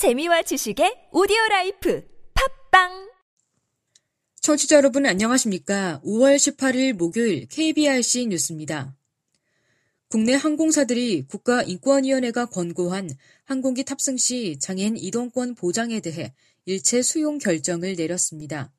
재미와 지식의 오디오 life 팟빵 청취자 여러분 안녕하십니까? 5월 18일 목요일 KBRC 뉴스입니다. 국내 항공사들이 국가인권위원회가 권고한 항공기 탑승 시 장애인 이동권 보장에 대해 일체 수용 결정을 내렸습니다.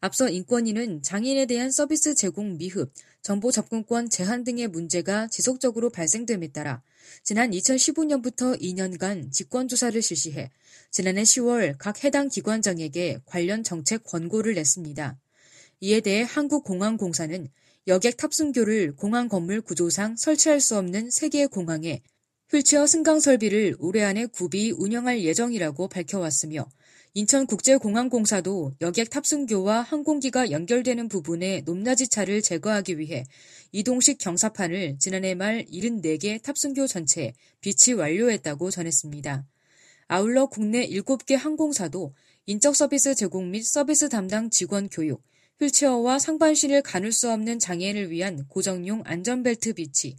앞서 인권위는 장애인에 대한 서비스 제공 미흡, 정보 접근권 제한 등의 문제가 지속적으로 발생됨에 따라 지난 2015년부터 2년간 직권조사를 실시해 지난해 10월 각 해당 기관장에게 관련 정책 권고를 냈습니다. 이에 대해 한국공항공사는 여객 탑승교를 공항 건물 구조상 설치할 수 없는 3개의 공항에 휠체어 승강 설비를 올해 안에 구비 운영할 예정이라고 밝혀왔으며 인천국제공항공사도 여객 탑승교와 항공기가 연결되는 부분의 높낮이 차를 제거하기 위해 이동식 경사판을 지난해 말 74개 탑승교 전체에 비치 완료했다고 전했습니다. 아울러 국내 7개 항공사도 인적 서비스 제공 및 서비스 담당 직원 교육, 휠체어와 상반신을 가눌 수 없는 장애인을 위한 고정용 안전벨트 비치,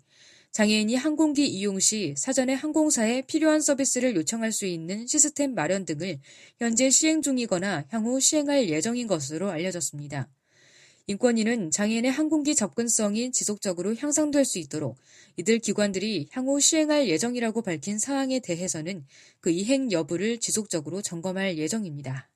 장애인이 항공기 이용 시 사전에 항공사에 필요한 서비스를 요청할 수 있는 시스템 마련 등을 현재 시행 중이거나 향후 시행할 예정인 것으로 알려졌습니다. 인권위는 장애인의 항공기 접근성이 지속적으로 향상될 수 있도록 이들 기관들이 향후 시행할 예정이라고 밝힌 사항에 대해서는 그 이행 여부를 지속적으로 점검할 예정입니다.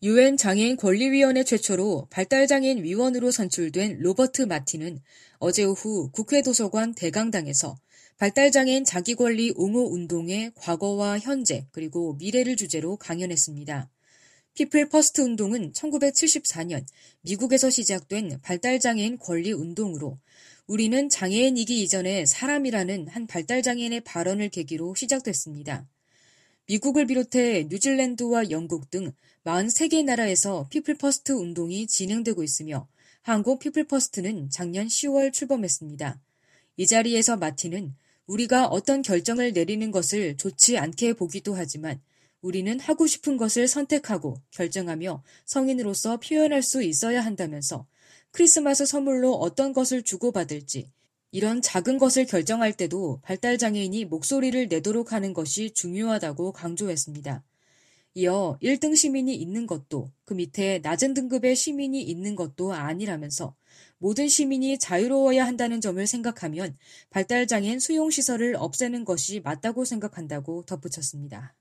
유엔 장애인 권리위원회 최초로 발달장애인 위원으로 선출된 로버트 마틴은 어제 오후 국회 도서관 대강당에서 발달장애인 자기권리 옹호 운동의 과거와 현재 그리고 미래를 주제로 강연했습니다. People First 운동은 1974년 미국에서 시작된 발달장애인 권리 운동으로 우리는 장애인이기 이전에 사람이라는 한 발달장애인의 발언을 계기로 시작됐습니다. 미국을 비롯해 뉴질랜드와 영국 등 43개 나라에서 People First 운동이 진행되고 있으며 한국 People First는 작년 10월 출범했습니다. 이 자리에서 마틴은 우리가 어떤 결정을 내리는 것을 좋지 않게 보기도 하지만 우리는 하고 싶은 것을 선택하고 결정하며 성인으로서 표현할 수 있어야 한다면서 크리스마스 선물로 어떤 것을 주고받을지, 이런 작은 것을 결정할 때도 발달장애인이 목소리를 내도록 하는 것이 중요하다고 강조했습니다. 이어 1등 시민이 있는 것도 그 밑에 낮은 등급의 시민이 있는 것도 아니라면서 모든 시민이 자유로워야 한다는 점을 생각하면 발달장애인 수용시설을 없애는 것이 맞다고 생각한다고 덧붙였습니다.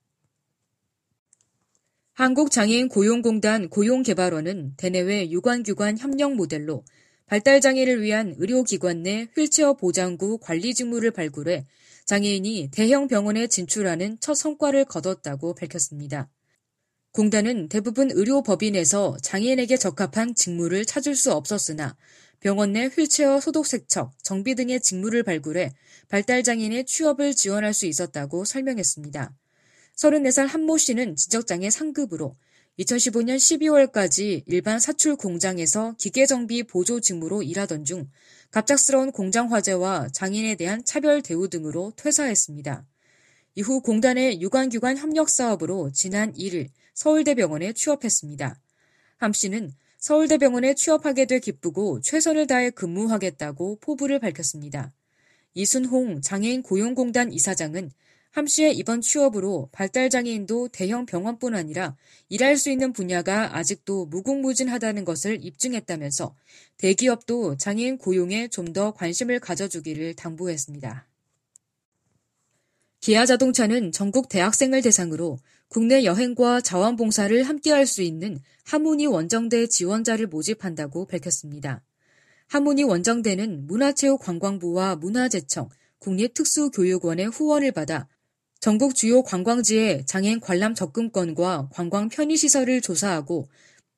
한국장애인 고용공단 고용개발원은 대내외 유관규관 협력 모델로 발달 장애를 위한 의료기관 내 휠체어 보장구 관리 직무를 발굴해 장애인이 대형 병원에 진출하는 첫 성과를 거뒀다고 밝혔습니다. 공단은 대부분 의료법인에서 장애인에게 적합한 직무를 찾을 수 없었으나 병원 내 휠체어 소독 세척, 정비 등의 직무를 발굴해 발달 장애인의 취업을 지원할 수 있었다고 설명했습니다. 34살 한모 씨는 지적장애 상급으로 2015년 12월까지 일반 사출 공장에서 기계정비 보조 직무로 일하던 중 갑작스러운 공장 화재와 장인에 대한 차별 대우 등으로 퇴사했습니다. 이후 공단의 유관규관 협력 사업으로 지난 1일 서울대병원에 취업했습니다. 함 씨는 서울대병원에 취업하게 돼 기쁘고 최선을 다해 근무하겠다고 포부를 밝혔습니다. 이순홍 장애인 고용공단 이사장은 함 씨의 이번 취업으로 발달장애인도 대형 병원뿐 아니라 일할 수 있는 분야가 아직도 무궁무진하다는 것을 입증했다면서 대기업도 장애인 고용에 좀 더 관심을 가져주기를 당부했습니다. 기아 자동차는 전국 대학생을 대상으로 국내 여행과 자원봉사를 함께할 수 있는 하모니 원정대 지원자를 모집한다고 밝혔습니다. 하모니 원정대는 문화체육관광부와 문화재청, 국립특수교육원의 후원을 받아 전국 주요 관광지의 장애인 관람 접근권과 관광 편의시설을 조사하고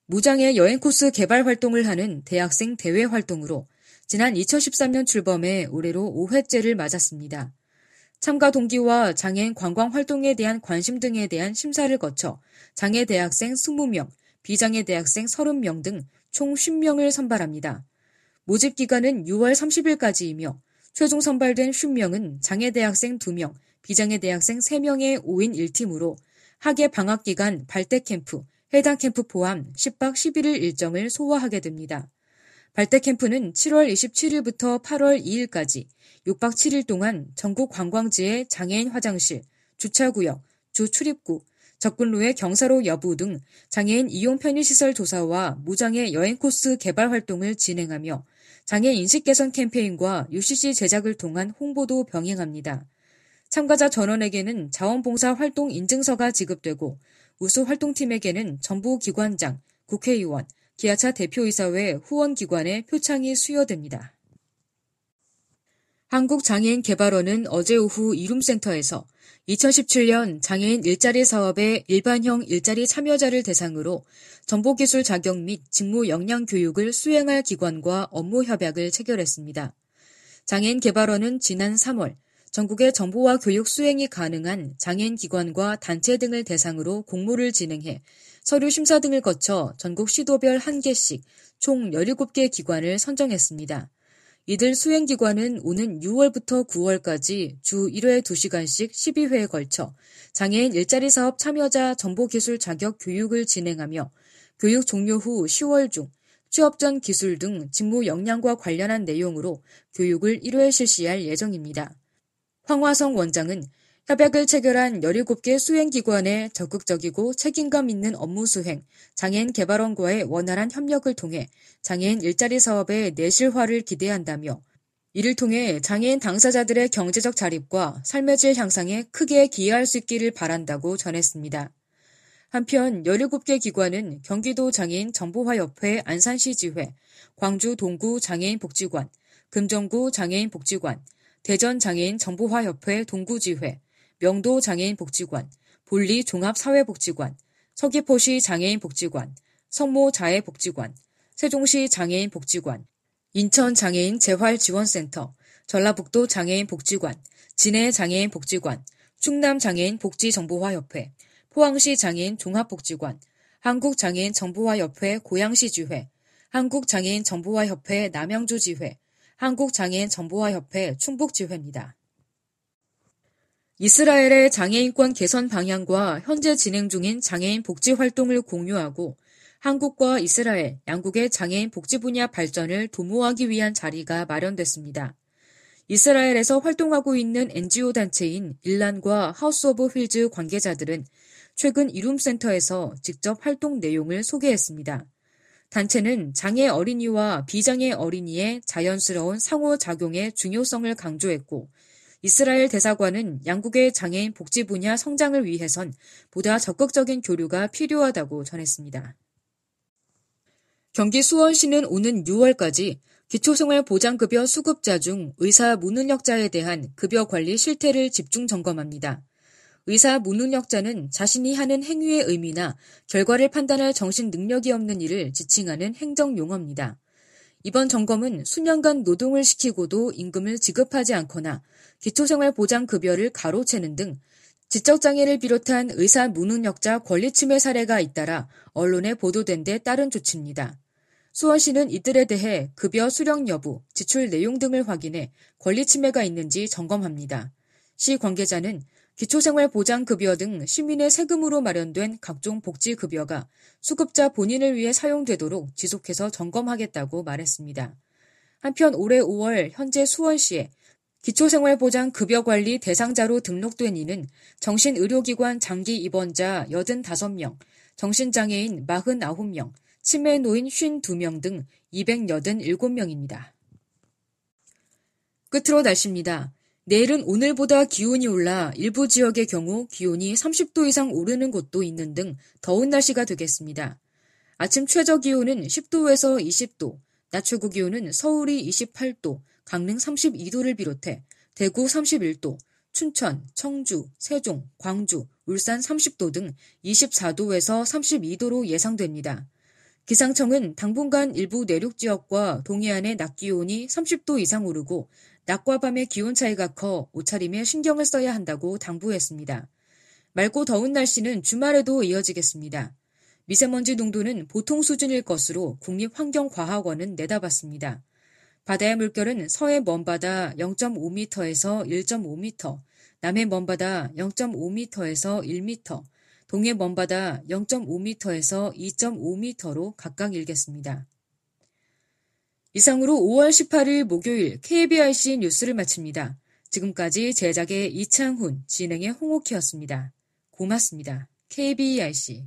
무장애 여행 코스 개발 활동을 하는 대학생 대회 활동으로 지난 2013년 출범해 올해로 5회째를 맞았습니다. 참가 동기와 장애인 관광 활동에 대한 관심 등에 대한 심사를 거쳐 장애 대학생 20명, 비장애 대학생 30명 등총 50명을 선발합니다. 모집 기간은 6월 30일까지이며 최종 선발된 50명은 장애 대학생 2명, 비장애 대학생 3명의 5인 1팀으로 학예 방학 기간 발대 캠프, 해당 캠프 포함 10박 11일 일정을 소화하게 됩니다. 발대 캠프는 7월 27일부터 8월 2일까지 6박 7일 동안 전국 관광지의 장애인 화장실, 주차구역, 주 출입구, 접근로의 경사로 여부 등 장애인 이용 편의시설 조사와 무장애 여행 코스 개발 활동을 진행하며 장애 인식 개선 캠페인과 UCC 제작을 통한 홍보도 병행합니다. 참가자 전원에게는 자원봉사 활동 인증서가 지급되고 우수 활동팀에게는 정부 기관장, 국회의원, 기아차 대표이사회 후원기관의 표창이 수여됩니다. 한국장애인개발원은 어제 오후 이룸센터에서 2017년 장애인 일자리 사업의 일반형 일자리 참여자를 대상으로 정보기술 자격 및 직무 역량 교육을 수행할 기관과 업무 협약을 체결했습니다. 장애인 개발원은 지난 3월 전국의 정보와 교육 수행이 가능한 장애인 기관과 단체 등을 대상으로 공모를 진행해 서류 심사 등을 거쳐 전국 시도별 1개씩 총 17개 기관을 선정했습니다. 이들 수행기관은 오는 6월부터 9월까지 주 1회 2시간씩 12회에 걸쳐 장애인 일자리 사업 참여자 정보기술 자격 교육을 진행하며 교육 종료 후 10월 중 취업 전 기술 등 직무 역량과 관련한 내용으로 교육을 1회 실시할 예정입니다. 황화성 원장은 협약을 체결한 17개 수행기관의 적극적이고 책임감 있는 업무 수행, 장애인 개발원과의 원활한 협력을 통해 장애인 일자리 사업의 내실화를 기대한다며 이를 통해 장애인 당사자들의 경제적 자립과 삶의 질 향상에 크게 기여할 수 있기를 바란다고 전했습니다. 한편 17개 기관은 경기도 장애인 정보화협회 안산시 지회, 광주 동구 장애인 복지관, 금정구 장애인 복지관, 대전 장애인 정보화협회 동구지회, 명도 장애인 복지관, 볼리 종합사회복지관, 서귀포시 장애인 복지관, 성모 자해복지관, 세종시 장애인 복지관, 인천 장애인 재활지원센터, 전라북도 장애인 복지관, 진해 장애인 복지관, 충남 장애인 복지정보화협회, 포항시 장애인 종합복지관, 한국장애인 정보화협회 고양시 지회, 한국장애인 정보화협회 남양주 지회, 한국장애인 정보화협회 충북지회입니다. 이스라엘의 장애인권 개선 방향과 현재 진행 중인 장애인 복지 활동을 공유하고 한국과 이스라엘 양국의 장애인 복지 분야 발전을 도모하기 위한 자리가 마련됐습니다. 이스라엘에서 활동하고 있는 NGO 단체인 일란과 House of Wheels 관계자들은 최근 이룸센터에서 직접 활동 내용을 소개했습니다. 단체는 장애 어린이와 비장애 어린이의 자연스러운 상호작용의 중요성을 강조했고 이스라엘 대사관은 양국의 장애인 복지 분야 성장을 위해선 보다 적극적인 교류가 필요하다고 전했습니다. 경기 수원시는 오는 6월까지 기초생활 보장급여 수급자 중 의사 무능력자에 대한 급여 관리 실태를 집중 점검합니다. 의사 무능력자는 자신이 하는 행위의 의미나 결과를 판단할 정신 능력이 없는 일을 지칭하는 행정 용어입니다. 이번 점검은 수년간 노동을 시키고도 임금을 지급하지 않거나 기초생활보장급여를 가로채는 등 지적장애를 비롯한 의사 무능력자 권리침해 사례가 잇따라 언론에 보도된 데 따른 조치입니다. 수원시는 이들에 대해 급여 수령 여부, 지출 내용 등을 확인해 권리침해가 있는지 점검합니다. 시 관계자는 기초생활보장급여 등 시민의 세금으로 마련된 각종 복지급여가 수급자 본인을 위해 사용되도록 지속해서 점검하겠다고 말했습니다. 한편 올해 5월 현재 수원시에 기초생활보장급여관리 대상자로 등록된 이는 정신의료기관 장기 입원자 85명, 정신장애인 49명, 치매 노인 52명 등 287명입니다. 끝으로 날씨입니다. 내일은 오늘보다 기온이 올라 일부 지역의 경우 기온이 30도 이상 오르는 곳도 있는 등 더운 날씨가 되겠습니다. 아침 최저 기온은 10도에서 20도, 낮 최고 기온은 서울이 28도, 강릉 32도를 비롯해 대구 31도, 춘천, 청주, 세종, 광주, 울산 30도 등 24도에서 32도로 예상됩니다. 기상청은 당분간 일부 내륙 지역과 동해안의 낮 기온이 30도 이상 오르고 낮과 밤의 기온 차이가 커 옷차림에 신경을 써야 한다고 당부했습니다. 맑고 더운 날씨는 주말에도 이어지겠습니다. 미세먼지 농도는 보통 수준일 것으로 국립환경과학원은 내다봤습니다. 바다의 물결은 서해 먼바다 0.5m에서 1.5m, 남해 먼바다 0.5m에서 1m, 동해 먼바다 0.5m에서 2.5m로 각각 일겠습니다. 이상으로 5월 18일 목요일 KBRC 뉴스를 마칩니다. 지금까지 제작의 이창훈, 진행의 홍옥희였습니다. 고맙습니다. KBRC